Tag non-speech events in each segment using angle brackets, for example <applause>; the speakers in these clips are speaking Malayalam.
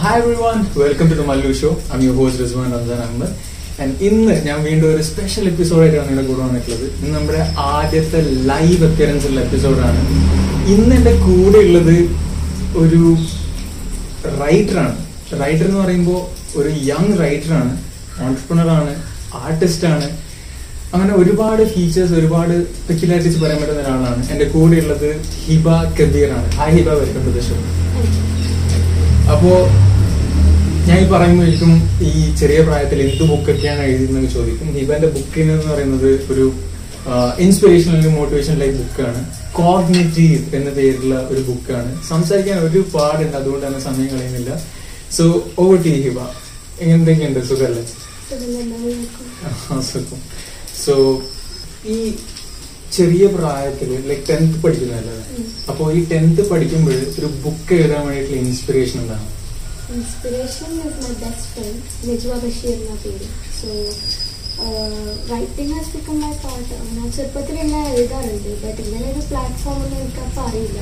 Hi everyone welcome to the Mallu show I you host Rizwan Ramzan Ahmed and ഇന്ന് ഞാൻ വീണ്ടും ഒരു സ്പെഷ്യൽ എപ്പിസോഡായിട്ടാണ് നിങ്ങളുടെ കൂടെ വന്നിട്ടുള്ളത്. ഇന്ന് നമ്മുടെ ആദ്യത്തെ ലൈവ് അപ്പിയറൻസ് ഉള്ള എപ്പിസോഡാണ് ഇന്ന് എന്റെ കൂടെ ഉള്ളത് ഒരു റൈറ്ററാണ് റൈറ്റർ എന്ന് പറയുമ്പോൾ ഒരു യങ് റൈറ്ററാണ് ഓൺടർപ്രണർ ആർട്ടിസ്റ്റാണ് അങ്ങനെ ഒരുപാട് ഫീച്ചേഴ്സ് ഒരുപാട് പെക്യുലാരിറ്റീസ് പറയാൻ പറ്റുന്ന ഒരാളാണ്. എന്റെ കൂടെ ഉള്ളത് Hiba കബീറാണ് hi Hiba welcome to the show അപ്പോ ഞാൻ ഈ പറയുമ്പോഴേക്കും ഈ ചെറിയ പ്രായത്തിൽ എന്ത് ബുക്കൊക്കെയാണ് എഴുതിയതെന്ന് ചോദിക്കും. ഹിബന്റെ ബുക്കിന് എന്ന് പറയുന്നത് ഒരു ഇൻസ്പിറേഷണൽ മോട്ടിവേഷൻ ടൈപ്പ് ബുക്കാണ് കോഗ്നേറ്റീവ് എന്ന പേരുള്ള ഒരു ബുക്കാണ് സംസാരിക്കാൻ ഒരുപാടുണ്ട് അതുകൊണ്ട് തന്നെ സമയം കളയുന്നില്ല. So over to Hiba. എന്തൊക്കെയുണ്ട്? സുഖല്ലേ? സുഖം. സോ ഈ ചെറിയ പ്രായത്തിൽ ലൈക് ടെൻത്ത് പഠിക്കുന്നതല്ലേ. അപ്പോൾ ഈ ടെൻത്ത് പഠിക്കുമ്പോൾ ഒരു ബുക്ക് എഴുതാൻ വേണ്ടിയിട്ടുള്ള ഇൻസ്പിറേഷൻ എന്താണ്? Inspiration is my best friend Nijwa Basheer എന്ന പേര് so writing has become my part ഞാൻ ചെറുപ്പത്തിൽ എല്ലാം എഴുതാറുണ്ട് ബട്ട് ഇങ്ങനെ ഒരു പ്ലാറ്റ്ഫോം ഒന്നും എനിക്കപ്പോൾ അറിയില്ല.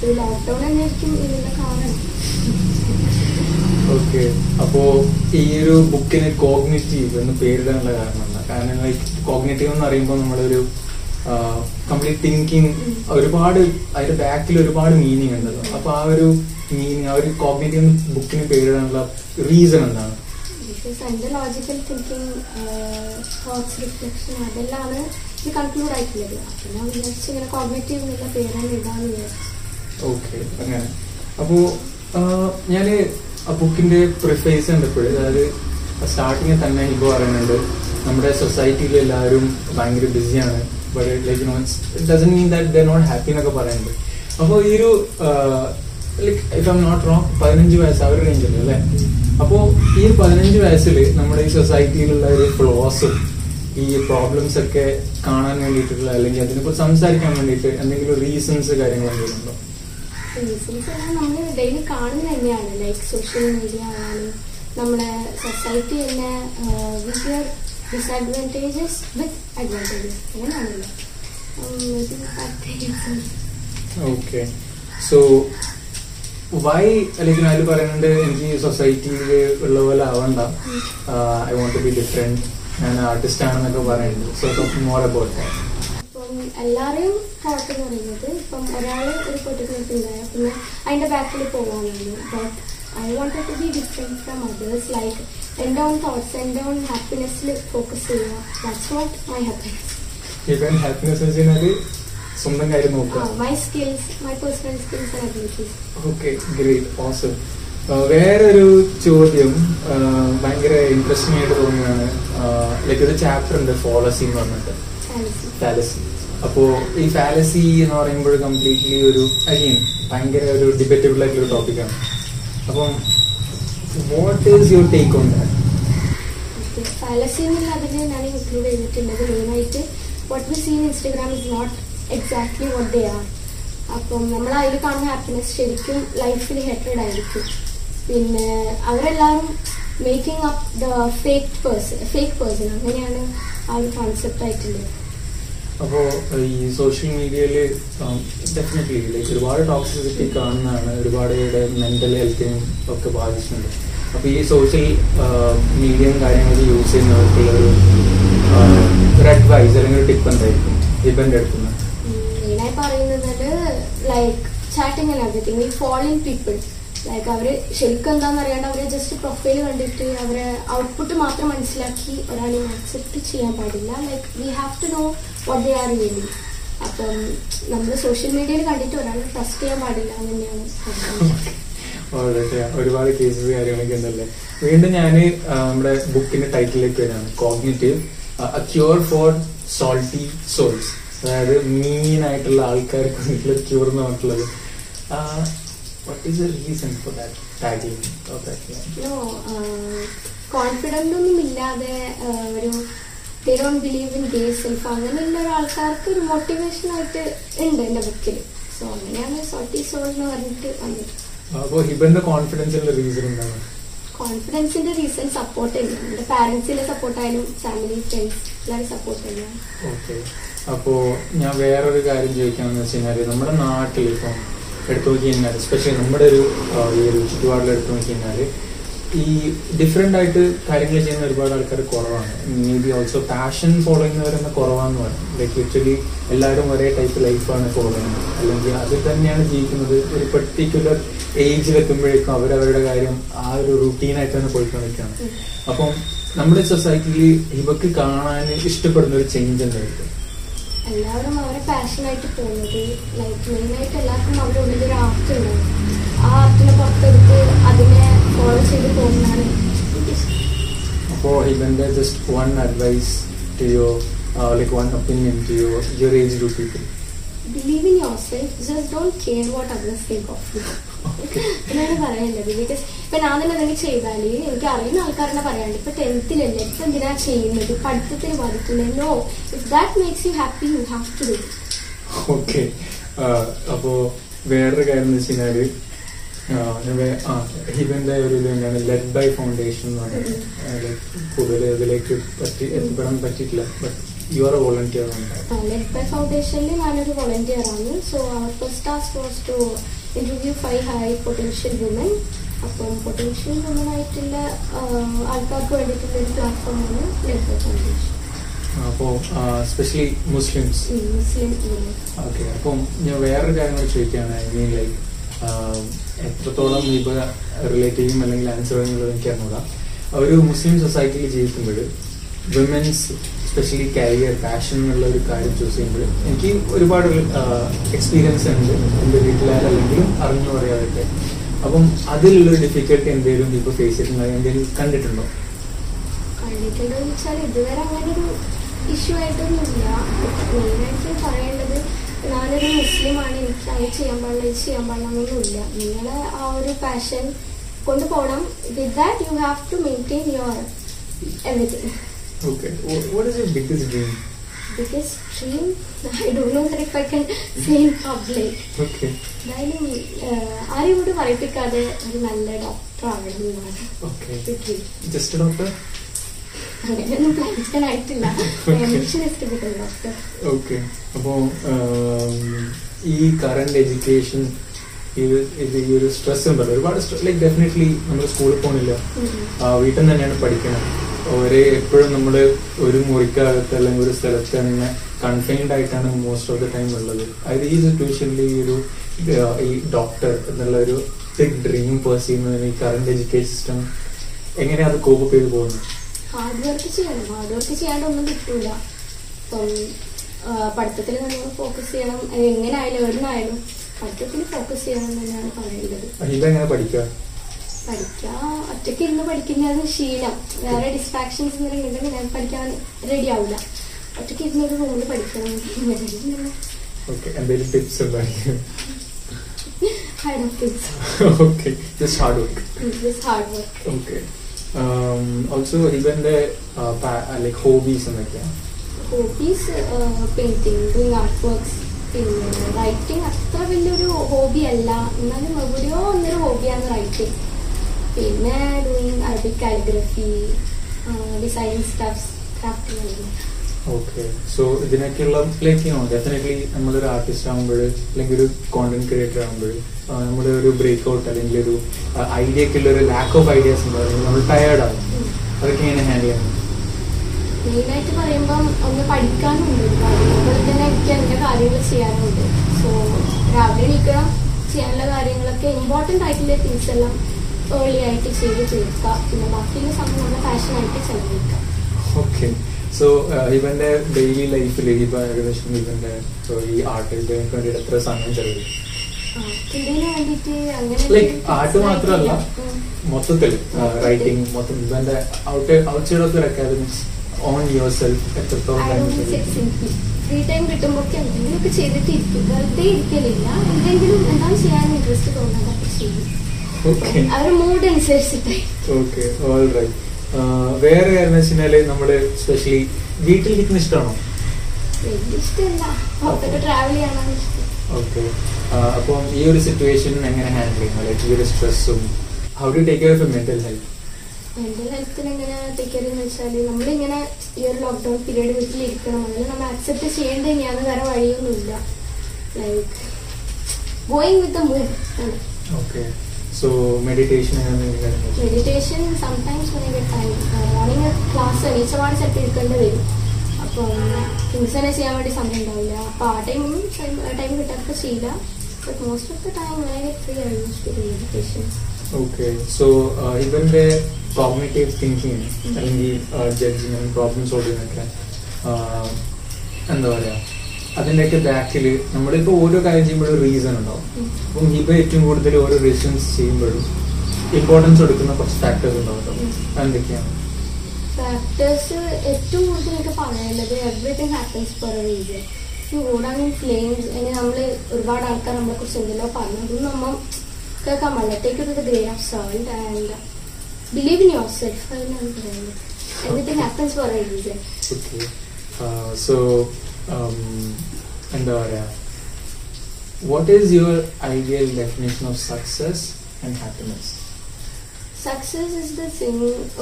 ഒരു ലോക്ക്ഡൗൺ തന്നെയായിരിക്കും ഇതിന്റെ കാരണം ഓക്കെ അപ്പോ ഈ ഒരു ബുക്കിന് കോഗ്നേറ്റീവ് എന്ന് പേരിടാനുള്ള കാരണം എന്താ കാരണം ലൈക്ക് കോഗ്നേറ്റീവ് എന്ന് പറയുമ്പോൾ നമ്മളൊരു കംപ്ലീറ്റ് തിങ്കിങ് ഒരുപാട് അതിന്റെ ബാക്കിൽ ഒരുപാട് മീനിങ് ഉണ്ടല്ലോ. അപ്പൊ ആ ഒരു മീനിങ് ആ ഒരു കോഗ്നേറ്റീവ് ബുക്കിന് പേരിടാനുള്ള റീസൺ എന്താണ്? ബിക്കോസ് അതിന്റെ ലോജിക്കൽ തിങ്കിങ് തോട്ട്സ് റിഫ്ലക്ഷൻ അതെല്ലാമാണ് ഇത് കൺക്ലൂഡ് ആയിട്ടുള്ളത്. അപ്പം ഞാൻ വിചാരിച്ചു ഇങ്ങനെ കോഗ്നേറ്റീവ് എന്നുള്ള പേരാണ് ഇടാന്ന് വിചാരിച്ചു. ഓക്കെ അങ്ങനെ. അപ്പോ ഞാൻ ആ ബുക്കിന്റെ പ്രിഫേസ് കണ്ടപ്പോൾ അതായത് സ്റ്റാർട്ടിങ്ങിൽ തന്നെ ഇപ്പോൾ പറയുന്നുണ്ട് നമ്മുടെ സൊസൈറ്റിയിൽ എല്ലാവരും ഭയങ്കര ബിസിയാണ് but like no it doesn't mean that they're not happy എന്നൊക്കെ പറയുന്നുണ്ട്. അപ്പോൾ ഈ ഒരു like if I'm not wrong പതിനഞ്ച് വയസ്സ് അവർ റേഞ്ച് റേഞ്ചിൽ അല്ലേ? അപ്പോ ഈ പതിനഞ്ച് വയസ്സിൽ നമ്മുടെ ഈ സൊസൈറ്റിയിലുള്ള ഒരു ഫ്ലോസും ഈ പ്രോബ്ലംസ് ഒക്കെ കാണാൻ വേണ്ടിയിട്ടുള്ള അല്ലെങ്കിൽ അതിനെക്കുറിച്ച് സംസാരിക്കാൻ വേണ്ടിയിട്ട് എന്തെങ്കിലും റീസൺസ് കാര്യങ്ങൾ എന്തെങ്കിലും ഉണ്ടോ? റീസൺസ് നമ്മൾ ഡെയിലി കാണുന്നത് തന്നെയാണ്. ലൈക്ക് സോഷ്യൽ മീഡിയ ആയാലും നമ്മുടെ സൊസൈറ്റി തന്നെ വിത്ത് ഡിസഡ്വാന്റേജസ് വിത്ത് അഡ്വാന്റേജസ് അങ്ങനെയാണല്ലോ. ഓക്കെ സോ വൈ അല്ലെങ്കിൽ അതിൽ പറയുന്നുണ്ട് എനിക്ക് സൊസൈറ്റിയിൽ ഉള്ള പോലെ ആവണ്ട. I want to be different ഞാൻ ആർട്ടിസ്റ്റ് ആണെന്നൊക്കെ പറയുന്നുണ്ട് സോ മോർ അബൌട്ട് ദാറ്റ് എല്ലാവരെയും തോട്ട് എന്ന് പറയുന്നത് ഇപ്പം ഒരാൾ ഒരു പൊട്ടിക്കുന്ന ഉണ്ടായാൽ പിന്നെ അതിന്റെ ബാക്കിൽ പോകാനാണ് but I want to be different from others like എന്റെ ഓൺ തോട്ട്സ് എന്റെ ഓൺ ഹാപ്പിനെസ്സിൽ ഫോക്കസ് ചെയ്യുക. That's what my happiness happiness വെച്ച് കഴിഞ്ഞാൽ സ്വന്തം കാര്യം നോക്കുക. My skills my personal skills and abilities okay great awesome വേറൊരു ചോദ്യം ഭയങ്കര ഇൻട്രസ്റ്റിംഗ് ആയിട്ട് തോന്നുകയാണ്. ലൈക്ക് ഒരു ചാപ്റ്റർ ഉണ്ട് ഫോളസി എന്ന് പറഞ്ഞിട്ട്. ഫാലസി അപ്പോ ഈ ഫാലസി എന്ന് പറയുമ്പോൾ കംപ്ലീറ്റ്ലി ഒരു അഗെയിൻ ഭയങ്കര ഒരു ഡിബേറ്റബിൾ ആയിട്ടുള്ള ഒരു ടോപ്പിക്കാണ് അപ്പം what is your take on that fallacy എന്നുള്ള അതിനെ ഞാൻ ഇൻക്ലൂഡ് ചെയ്തിട്ടുള്ളത് മെയിനായിട്ട് what we see in Instagram is not exactly what they are അപ്പം നമ്മൾ അതിൽ കാണുന്ന ഹാപ്പിനെസ് ശരിക്കും ലൈഫിൽ ഹെറ്റഡ് ആയിരിക്കും. പിന്നെ അവരെല്ലാവരും making up the fake person fake person അങ്ങനെയാണ് ആ ഒരു കോൺസെപ്റ്റ് ആയിട്ടുള്ളത്. അപ്പോ ഈ സോഷ്യൽ മീഡിയയിൽ ഡെഫിനറ്റ്ലി ലൈക്ക് ഒരുപാട് ടോക്സിസിറ്റി കാണുന്നതാണ് ഒരുപാട് പേരുടെ മെന്റൽ ഹെൽത്തിനും ഒക്കെ ബാധിച്ചിട്ടുണ്ട്. അപ്പൊ ഈ സോഷ്യൽ മീഡിയയും കാര്യങ്ങളൊക്കെ യൂസ് ചെയ്യുന്നവർക്കുള്ള ഒരു അഡ്വൈസ് അല്ലെങ്കിൽ ഒരു ടിപ്പ് എന്തായിരിക്കും? എടുക്കുന്നത് മെയിനായി പറയുന്നത് like chatting and everything we following people like അവർ ശരിക്കും എന്താണെന്ന് അറിയാണ്ട് അവരെ ജസ്റ്റ് പ്രൊഫൈൽ കണ്ടിട്ട് അവരെ ഔട്ട്പുട്ട് മാത്രം മനസ്സിലാക്കി ഒരാളെ അക്സെപ്റ്റ് ചെയ്യാൻ പാടില്ല. Like we have to know what they are really അപ്പം നമ്മൾ സോഷ്യൽ മീഡിയയിൽ കണ്ടിട്ട് ഒരാളെ ട്രസ്റ്റ് ചെയ്യാൻ പാടില്ല എന്ന് തന്നെയാണ് <laughs> ഒരുപാട് കേസസ് കാര്യങ്ങളൊക്കെ ഉണ്ടല്ലേ? വീണ്ടും ഞാൻ നമ്മുടെ ബുക്കിന്റെ ടൈറ്റിലേക്ക് വരാണ്. Cognitive cure for salty souls അതായത് മീൻ ആയിട്ടുള്ള ആൾക്കാർക്ക് വേണ്ടിയിട്ടുള്ള ക്യൂർ എന്ന് പറഞ്ഞിട്ടുള്ളത്. What is the reason for that tagging no confident ഒന്നും ഇല്ലാതെ ഒരു they don't believe in they self അങ്ങനെയുള്ള ഒരു ആൾക്കാർക്ക് ഒരു മോട്ടിവേഷൻ ആയിട്ട് ഉണ്ട് എന്റെ ബുക്കിൽ സോ അങ്ങനെയാണ് സോട്ടി സോൾ എന്ന് പറഞ്ഞിട്ട് വന്നത്. അപ്പോൾ ഹിബന്റെ കോൺഫിഡൻസിന്റെ റീസൺ എന്താണ്? കോൺഫിഡൻസിന്റെ റീസൺ സപ്പോർട്ട് തന്നെയാണ്. എന്റെ പാരൻസിന്റെ സപ്പോർട്ടായാലും ഫാമിലി ഫ്രണ്ട്സ് എല്ലാവരും സപ്പോർട്ട് തന്നെയാണ്. ഓക്കെ അപ്പോ ഞാൻ വേറൊരു കാര്യം ചോദിക്കാന്ന് വെച്ച് കഴിഞ്ഞാൽ നമ്മുടെ നാട്ടിൽ ഇപ്പം എടുത്തു നോക്കി കഴിഞ്ഞാൽ സ്പെഷ്യലി നമ്മുടെ ഒരു ഈ ഒരു ചുറ്റുപാടിൽ എടുത്തു നോക്കി കഴിഞ്ഞാൽ ഈ ഡിഫറെന്റ് ആയിട്ട് കാര്യങ്ങൾ ചെയ്യുന്ന ഒരുപാട് ആൾക്കാർ കുറവാണ്. Maybe also passion follow ചെയ്യുന്നവരെന്ന് കുറവാന്ന് പറയും ലൈക്ക് ലിറ്ററലി എല്ലാവരും ഒരേ ടൈപ്പ് ലൈഫാണ് ഫോളോ ചെയ്യുന്നത്. അല്ലെങ്കിൽ അതിൽ തന്നെയാണ് ജീവിക്കുന്നത്. ഒരു പെർട്ടിക്കുലർ ഏജിൽ എത്തുമ്പോഴേക്കും അവരവരുടെ കാര്യം ആ ഒരു റുട്ടീനായിട്ട് തന്നെ പോയിക്കൊണ്ടിരിക്കുകയാണ്. അപ്പം നമ്മുടെ സൊസൈറ്റിയിൽ ഇവക്ക് കാണാൻ ഇഷ്ടപ്പെടുന്ന ഒരു ചേഞ്ച് എന്തായിരിക്കും? എല്ലാവരും അവരെ പാഷനായിട്ട് പോകുന്നത് ലൈക്ക് മെയിനായിട്ട് എല്ലാവർക്കും അവരുടെ ഉള്ളിൽ ഒരു ആർട്ട് ഉണ്ടാവും ആ ആർട്ടിനെ പുറത്തെടുത്ത് അതിനെ ഫോളോ ചെയ്ത് പോകുന്നതാണ്. അപ്പോൾ ഇവന്റെ just one advice to your like one opinion to your your age to people believe in yourself just don't care what others think of you എന്നാണ് പറയുന്നത് ബിക്കോസ് ഇപ്പൊ ഞാൻ തന്നെ എന്തെങ്കിലും ചെയ്താൽ എനിക്ക് അറിയുന്ന ആൾക്കാരെന്നെ പറയാണ്ട് ഇപ്പൊ ടെൻത്തിലല്ലേ ഇപ്പൊ എന്തിനാ ചെയ്യുന്നത്? പഠിത്തത്തിന് ബാധിക്കില്ല if that makes you happy you have to do okay അപ്പോ വേറൊരു കാര്യം എന്ന് വെച്ച് കഴിഞ്ഞാൽ ഇവന്റെ ഒരു ഇത് തന്നെയാണ് ലെഡ് ബൈ ഫൗണ്ടേഷൻ എന്ന് പറയുന്നത്. കൂടുതൽ ഇതിലേക്ക് പറ്റി എത്തിപ്പെടാൻ പറ്റിയിട്ടില്ല. But you are volunteer led by ഫൗണ്ടേഷനിൽ ഞാനൊരു വോളണ്ടിയർ ആണ്. So first task was to interview five high potential woman അപ്പം പൊട്ടൻഷ്യൽ നമ്മളായിട്ടുള്ള ആൾക്കാർക്ക് വേണ്ടിയിട്ടുള്ള ഒരു പ്ലാറ്റ്ഫോമാണ് ലെഡ് ഫൗണ്ടേഷൻ അപ്പോ സ്പെഷ്യലി മുസ്ലിംസ് ഓക്കെ അപ്പം ഞാൻ വേറൊരു കാര്യം കൂടി ചോദിക്കുകയാണ് ഐ മീൻ ലൈക്ക് എത്രത്തോളം ഇപ്പൊ റിലേറ്റ് ചെയ്യും അല്ലെങ്കിൽ ആൻസർ എന്നുള്ളത് എനിക്ക് അറിഞ്ഞൂടാ. ഒരു മുസ്ലിം സൊസൈറ്റിയിൽ ജീവിക്കുമ്പോൾ വിമൻസ് സ്പെഷ്യലി കരിയർ പാഷൻ എന്നുള്ള ഒരു കാര്യം ചൂസ് ചെയ്യുമ്പോൾ എനിക്ക് ഒരുപാട് എക്സ്പീരിയൻസ് ഉണ്ട് എന്റെ വീട്ടിലായാലെങ്കിലും അറിഞ്ഞു പറയാതൊക്കെ അപ്പം അതിലുള്ള ഡിഫിക്കൽട്ടി എന്തെങ്കിലും ഇപ്പോൾ ഫേസ് ചെയ്തിട്ടുണ്ടോ എന്തെങ്കിലും കണ്ടിട്ടുണ്ടോ? കണ്ടിട്ടുണ്ടോ എന്ന് വെച്ചാൽ ഇതുവരെ അങ്ങനെ ഒരു ഇഷ്യൂ ആയിട്ടൊന്നുമില്ല. മെയിനായിട്ട് പറയേണ്ടത് ഞാനൊരു മുസ്ലിമാണ് എനിക്ക് അത് ചെയ്യാൻ പാടില്ല ഇത് ചെയ്യാൻ പാടില്ല എന്നൊന്നുമില്ല. നിങ്ങളെ ആ ഒരു പാഷൻ കൊണ്ടുപോകണം with that you have to maintain your everything okay what is your biggest dream because dream <laughs> I don't know that if I can say in public. എന്തായാലും ആരെയും കൂടി പറയിപ്പിക്കാതെ ഒരു നല്ല ഡോക്ടർ ആവണം എന്നാണ് ജസ്റ്റ് ഡോക്ടർ അങ്ങനെയൊന്നും പ്ലാൻ ആയിട്ടില്ല. <laughs> Okay. A ഡോക്ടർ ഓക്കെ അപ്പോൾ ഈ കറണ്ട് എഡ്യൂക്കേഷൻ ഇത് ഈ ഒരു സ്ട്രെസ് ഉണ്ടല്ലോ. ഒരുപാട് ലൈക്ക് ഡെഫിനറ്റ്ലി നമ്മൾ സ്കൂളിൽ പോകണില്ല വീട്ടിൽ നിന്ന് തന്നെയാണ് പഠിക്കണം ഒരേ എപ്പോഴും നമ്മൾ ഒരു മുറിക്കകത്ത് അല്ലെങ്കിൽ ഒരു സ്ഥലത്ത് തന്നെ കൺഫൈൻഡ് ആയിട്ടാണ് മോസ്റ്റ് ഓഫ് ദ ടൈം ഉള്ളത്. അതായത് ഈ സിറ്റുവേഷനിൽ ഈ ഒരു ഈ ഡോക്ടർ എന്നുള്ള ഒരു ബിഗ് ഡ്രീം പേഴ്സ് ചെയ്യുന്നതിന് ഈ കറണ്ട് എഡ്യൂക്കേഷൻ സിസ്റ്റം എങ്ങനെയാണ് അത് കോപ്പ് ചെയ്ത് പോകുന്നത് ഹാർഡ് വർക്ക് ചെയ്യണം. ഹാർഡ് വർക്ക് ചെയ്യാണ്ട് ഒന്നും കിട്ടൂല. പഠിത്തത്തിൽ നമ്മൾ ഫോക്കസ് ചെയ്യണം. എങ്ങനെ ആയാലും എവിടെ നിന്നായാലും പഠിത്തത്തിൽ ഫോക്കസ് ചെയ്യണം എന്നാണ് പറയുന്നത്. ഇതെങ്ങനെ പഠിക്കുക പഠിക്കാൻ ഒറ്റയ്ക്ക് ഇരുന്ന് പഠിക്കുന്നതാണ് ശീലം. വേറെ ഡിസ്ട്രാക്ഷൻസ് എന്തെങ്കിലും ഉണ്ടെങ്കിൽ ഞാൻ പഠിക്കാൻ റെഡി ആവില്ല ഒറ്റയ്ക്ക് ഇരുന്ന് ഒരു റൂമിൽ പഠിക്കണം. എന്തെങ്കിലും ടിപ്സ് ഓൾസോ ഇവന്റെ ഹോബീസ് എന്തൊക്കെയാണ് hobbies painting doing art works പിന്നെ റൈറ്റിംഗ് അത്ര വലിയൊരു ഹോബി അല്ല. എന്നാലും എവിടെയോ ഒന്നൊരു ഹോബിയാണ് റൈറ്റിംഗ് പിന്നെ doing Arabic calligraphy designing stuffs crafting okay so ഇതിനൊക്കെയുള്ള like you know definitely നമ്മളൊരു ആർട്ടിസ്റ്റ് ആകുമ്പോൾ അല്ലെങ്കിൽ ഒരു കോണ്ടന്റ് ക്രിയേറ്റർ ആകുമ്പോൾ നമ്മുടെ ഒരു ബ്രേക്ക് ഔട്ട് അല്ലെങ്കിൽ ഒരു ഐഡിയക്കുള്ള ഒരു ലാക്ക് ഓഫ് ഐഡിയാസ് ഉണ്ട്? അല്ലെങ്കിൽ നമ്മൾ ടയേർഡ് ആകും അതൊക്കെ എങ്ങനെ ഹാൻഡിൽ ചെയ്യണം മെയിനായിട്ട് പറയുമ്പം ഒന്ന് പഠിക്കാനുണ്ട്. അതുപോലെ തന്നെ എനിക്ക് എന്റെ കാര്യങ്ങൾ ചെയ്യാനുണ്ട്. സോ രാവിലെ എണീക്കണം ചെയ്യാനുള്ള കാര്യങ്ങളൊക്കെ ഇമ്പോർട്ടന്റ് ആയിട്ടുള്ള തിങ്സ് എല്ലാം ഏർലി ആയിട്ട് ചെയ്ത് തീർക്കുക. പിന്നെ ബാക്കിയുള്ള സമയം നമ്മുടെ പാഷനായിട്ട് ചെലവഴിക്കുക ഓക്കെ സോ ഇവന്റെ ഡെയിലി ലൈഫിൽ ഇപ്പൊ ഏകദേശം ഇവന്റെ ഈ ആർട്ട് ഇതിനൊക്കെ വേണ്ടിയിട്ട് എത്ര സമയം ചെലവഴിക്കും? ലൈക്ക് ആർട്ട് മാത്രമല്ല മൊത്തത്തിൽ റൈറ്റിംഗ് മൊത്തം ഇവന്റെ out out of your academics on yourself എത്രത്തോളം. ഫ്രീ ടൈം കിട്ടുമ്പോഴൊക്കെ എന്തെങ്കിലുമൊക്കെ ചെയ്തിട്ട് ഇരിക്കും വെറുതെ ഇരിക്കലില്ല. എന്തെങ്കിലും എന്താണ് ചെയ്യാൻ ഇൻട്രസ്റ്റ് തോന്നുന്നതൊക്കെ ചെയ്യും. ഒരു മൂഡ് അനുസരിച്ചിട്ട്. ഓക്കെ ഓൾ റൈറ്റ് വേറെ എന്ന് വെച്ചാൽ നമ്മൾ സ്പെഷ്യലി വീട്ടിലിരിക്കുന്ന ഇഷ്ടമാണോ ഓക്കെ അപ്പം ഈ ഒരു സിറ്റുവേഷൻ എങ്ങനെ ഹാൻഡിൽ ചെയ്യുന്നു ലൈക്ക് ഈ ഒരു സ്ട്രെസ്സും how do take care of mental health mental ഹെൽത്തിന് എങ്ങനെ ടേക്ക് കെയർ എന്ന് വെച്ചാൽ നമ്മളിങ്ങനെ ഈ ഒരു ലോക്ക്ഡൌൺ പീരീഡ് വീട്ടിലിരിക്കണം. അതിൽ നമ്മൾ അക്സെപ്റ്റ് ചെയ്യേണ്ട തന്നെയാണ് വേറെ വഴിയൊന്നുമില്ല. Like going with the mood okay so meditation meditation sometimes time morning class എണീച്ചപാട് ചിലപ്പോൾ എടുക്കേണ്ടി വരും. അപ്പം തിങ്സ് തന്നെ ചെയ്യാൻ വേണ്ടി സമയം ഉണ്ടാവില്ല. അപ്പോൾ ആ ടൈം ടൈം കിട്ടാത്ത ചെയ്യില്ല. But most of the time free ആണ് മെഡിറ്റേഷൻ ഓക്കെ സോ ഇവന്റെ കോഗ്നേറ്റീവ് തിങ്കിങ് അല്ലെങ്കിൽ ജഡ്ജിങ് പ്രോബ്ലം സോൾവിങ് ഒക്കെ എന്താ പറയാ അതിന്റെയൊക്കെ ബാക്കിൽ നമ്മളിപ്പോ ഓരോ കാര്യം ചെയ്യുമ്പോഴും റീസൺ ഉണ്ടാവും. അപ്പം ഹിബ ഏറ്റവും കൂടുതൽ ഓരോ റീസൺസ് ചെയ്യുമ്പോഴും ഇമ്പോർട്ടൻസ് കൊടുക്കുന്ന കുറച്ച് ഫാക്ടേഴ്സ് ഉണ്ടാവും എന്തൊക്കെയാണ് ഫാക്ടേഴ്സ് ഏറ്റവും കൂടുതൽ എനിക്ക് പറയാനുള്ളത് everything happens for a reason in flames ഇനി നമ്മൾ ഒരുപാട് ആൾക്കാർ നമ്മളെ കുറിച്ച് എന്തെല്ലോ പറഞ്ഞു. അതൊന്നും നമ്മൾ കേൾക്കാൻ പാടില്ല take grey of salt and believe in yourself എന്നാണ് പറയുന്നത് everything happens for a reason so um, what is your ideal definition of success and happiness? Success is the thing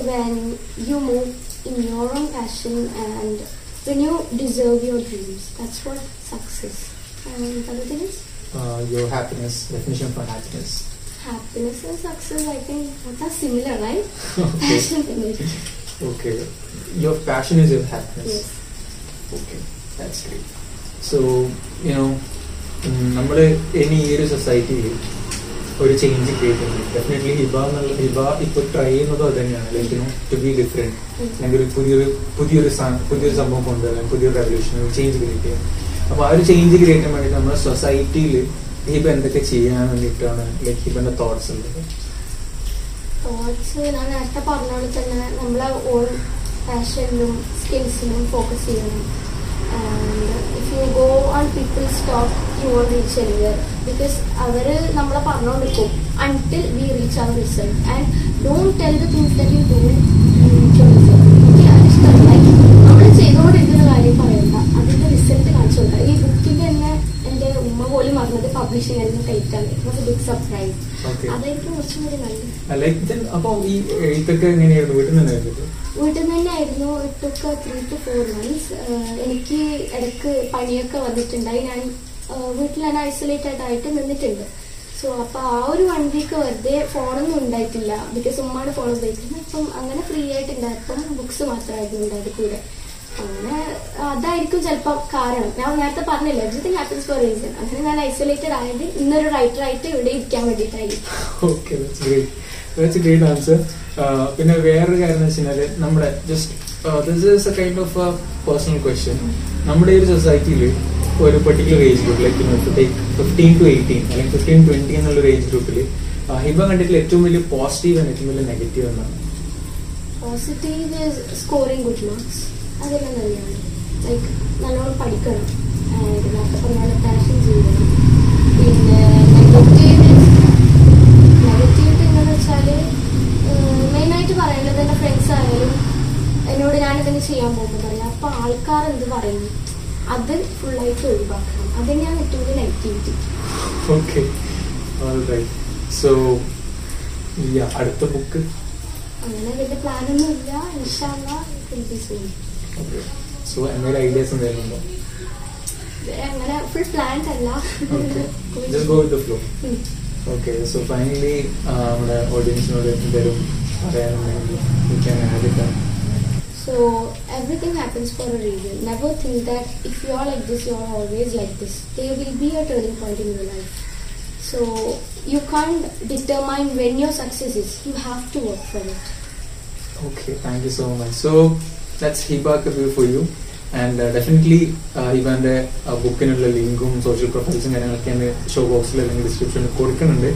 when you move in your own passion and when you deserve your dreams. That's what success. And other things. is? Uh, your happiness, definition for happiness. Happiness and success, I think, both are similar, right? <laughs> okay. <laughs> Passion and Okay. Your passion is your happiness. Yes. Okay. That's you know നമ്മൾ ഇനി ഈ ഒരു സൊസൈറ്റിയിൽ ഒരു ചേഞ്ച് ക്രിയേറ്റ് ഡെഫിനറ്റ്ലി ഹിബ എന്നുള്ള ഹിബ ഇപ്പോൾ ട്രൈ ചെയ്യുന്നതും അത് തന്നെയാണ് like you to be different അല്ലെങ്കിൽ പുതിയൊരു പുതിയൊരു സാ- പുതിയൊരു സംഭവം കൊണ്ടുവരാൻ പുതിയൊരു റെവല്യൂഷൻ ഒരു ചേഞ്ച് ക്രിയേറ്റ് ചെയ്യാൻ. അപ്പോൾ ആ ഒരു ചേഞ്ച് ക്രിയേറ്റ് ചെയ്യാൻ വേണ്ടി നമ്മുടെ സൊസൈറ്റിയിൽ ഹിബ എന്തൊക്കെ ചെയ്യാൻ വേണ്ടിയിട്ടാണ് ലൈക്ക് ഹിബന്റെ തോട്ട്സ് ഉള്ളത്? ഞാൻ നേരത്തെ പറഞ്ഞ പോലെ തന്നെ നമ്മളെ ഓൺ ഫാഷനിലും സ്കിൽസിലും ഫോക്കസ് ചെയ്യണം and if you go on people's talk you won't reach anywhere because അവർ നമ്മളെ പറഞ്ഞുകൊണ്ടിരിക്കും ദറ്റ് യു ഡു എനിക്ക് അതിഷ്ടം ലൈക്ക് നമ്മൾ ചെയ്തുകൊണ്ടിരിക്കുന്ന കാര്യം പറയണ്ട അതിന്റെ റിസൾട്ട് കാണിച്ചു കൊടുക്കുക ഈ ബുക്കിന്റെ തന്നെ എന്റെ ഉമ്മ പോലും പറഞ്ഞത് പബ്ലിഷിംഗ് ആയിരുന്നു. കഴിക്കാൻ it was a big surprise Okay. അതായിരിക്കും കുറച്ചും കൂടി നല്ലത്. അപ്പൊ ഈ എഴുത്തൊക്കെ എങ്ങനെയായിരുന്നു? വീട്ടിൽ നിന്നായിരുന്നു വീട്ടിൽ തന്നെയായിരുന്നു ഇട്ടൊക്കെ ത്രീ ടു ഫോർ മന്ത്സ് എനിക്ക് ഇടയ്ക്ക് പനിയൊക്കെ വന്നിട്ടുണ്ടായി. ഞാൻ വീട്ടിൽ ഐസൊലേറ്റഡ് ആയിട്ട് നിന്നിട്ടുണ്ട്. സോ അപ്പൊ ആ ഒരു വൺ വീക്ക് വെറുതെ ഫോണൊന്നും ഉണ്ടായിട്ടില്ല. ബിക്കോസ് ഉമ്മാണ് ഫോൺ ഉപയോഗിക്കുന്നത് അപ്പം അങ്ങനെ ഫ്രീ ആയിട്ട് ഉണ്ടായപ്പം ബുക്സ് മാത്രമായിരുന്നു ഉണ്ടായത് കൂടെ. അങ്ങനെ അതായിരിക്കും ചിലപ്പോൾ കാരണം. ഞാൻ നേരത്തെ പറഞ്ഞില്ല എവറിഥിങ് ഹാപ്പൻസ് ഫോർ റീസൺ അങ്ങനെ ഞാൻ ഐസൊലേറ്റഡ് ആയത് ഇന്നൊരു റൈറ്റർ ആയിട്ട് ഇവിടെ ഇരിക്കാൻ വേണ്ടിയിട്ടായി ഓക്കെ ആൻസർ പിന്നെ വേറൊരു കാര്യം എന്ന് വെച്ചാൽ നമ്മുടെ just this is a kind of a personal question നമ്മുടെ ഒരു സൊസൈറ്റിയിൽ ഒരു particular age group like fifteen to eighteen അല്ലെങ്കിൽ ഫിഫ്റ്റീൻ ട്വന്റി എന്നുള്ള ഏജ് ഗ്രൂപ്പിൽ ഹിബ കണ്ടിട്ടുള്ള ഏറ്റവും വലിയ പോസിറ്റീവ് ആണ് ഏറ്റവും വലിയ നെഗറ്റീവ് എന്നാണ് പോസിറ്റീവ് സ്കോറിങ് ഗുഡ് മാർക്സ് അതെല്ലാം നല്ലതാണ്. ലൈക്ക് നല്ലോണം പഠിക്കണം. പിന്നെ നെഗറ്റീവ് നെഗറ്റിവിറ്റി എന്താണെന്ന് വെച്ചാൽ മെയിനായിട്ട് പറയുന്നത് എന്റെ ഫ്രണ്ട്സ് ആയാലും എന്നോട് ഞാനിതൊക്കെ ചെയ്യാൻ പോകുമ്പോൾ പറയാം അപ്പോൾ ആൾക്കാർ എന്ത് പറയുന്നു? അത് ഫുള്ളായിട്ട് ഒഴിവാക്കണം. അത് ഞാൻ ഏറ്റവും കൂടുതൽ നെഗറ്റിവിറ്റി ഓക്കെ സോ അടുത്ത ബുക്ക് അങ്ങനെ വലിയ പ്ലാനൊന്നും ഇല്ല. സോ എന്തെങ്കിലും ഐഡിയാസ് എന്തെങ്കിലും ഉണ്ടോ? അങ്ങനെ ഫുൾ പ്ലാൻഡ് അല്ല. Just go with flow. Okay so finally നമ്മുടെ ഓഡിയൻസിനോട് എന്തെങ്കിലും പറയാനുണ്ടെങ്കിൽ we can add it up. So everything happens for a reason. Never think that if you are like this, you are always like this. There will be a turning point in your life. So you can't determine when your success is. You have to work for it. Okay, thank you so much. So that's Hiba Kabir for you. And definitely ഹിബാന്റെ ബുക്കിനുള്ള ലിങ്കും സോഷ്യൽ പ്രൊഫൈൽസും കാര്യങ്ങളൊക്കെ ഞാൻ ഷോ ബോക്സിൽ അല്ലെങ്കിൽ ഡിസ്ക്രിപ്ഷനിൽ കൊടുക്കുന്നുണ്ട്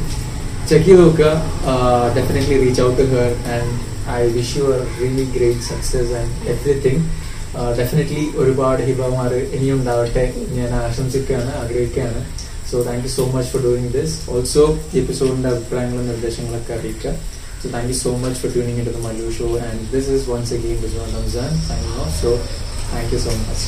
ചെക്ക് ചെയ്ത് നോക്കുക definitely reach out to her and I wish you really great success and everything definitely ഒരുപാട് ഹിബമാർ ഇനിയും ഉണ്ടാവട്ടെ. ഞാൻ ആശംസിക്കുകയാണ് ആഗ്രഹിക്കുകയാണ്. So thank you so much for doing this also ഈ എപ്പിസോഡിന്റെ അഭിപ്രായങ്ങളും നിർദ്ദേശങ്ങളൊക്കെ അറിയിക്കുക. So thank you so much for tuning into the Mallu show. And this is once again Rizwan Ramzan signing off. So thank you so much.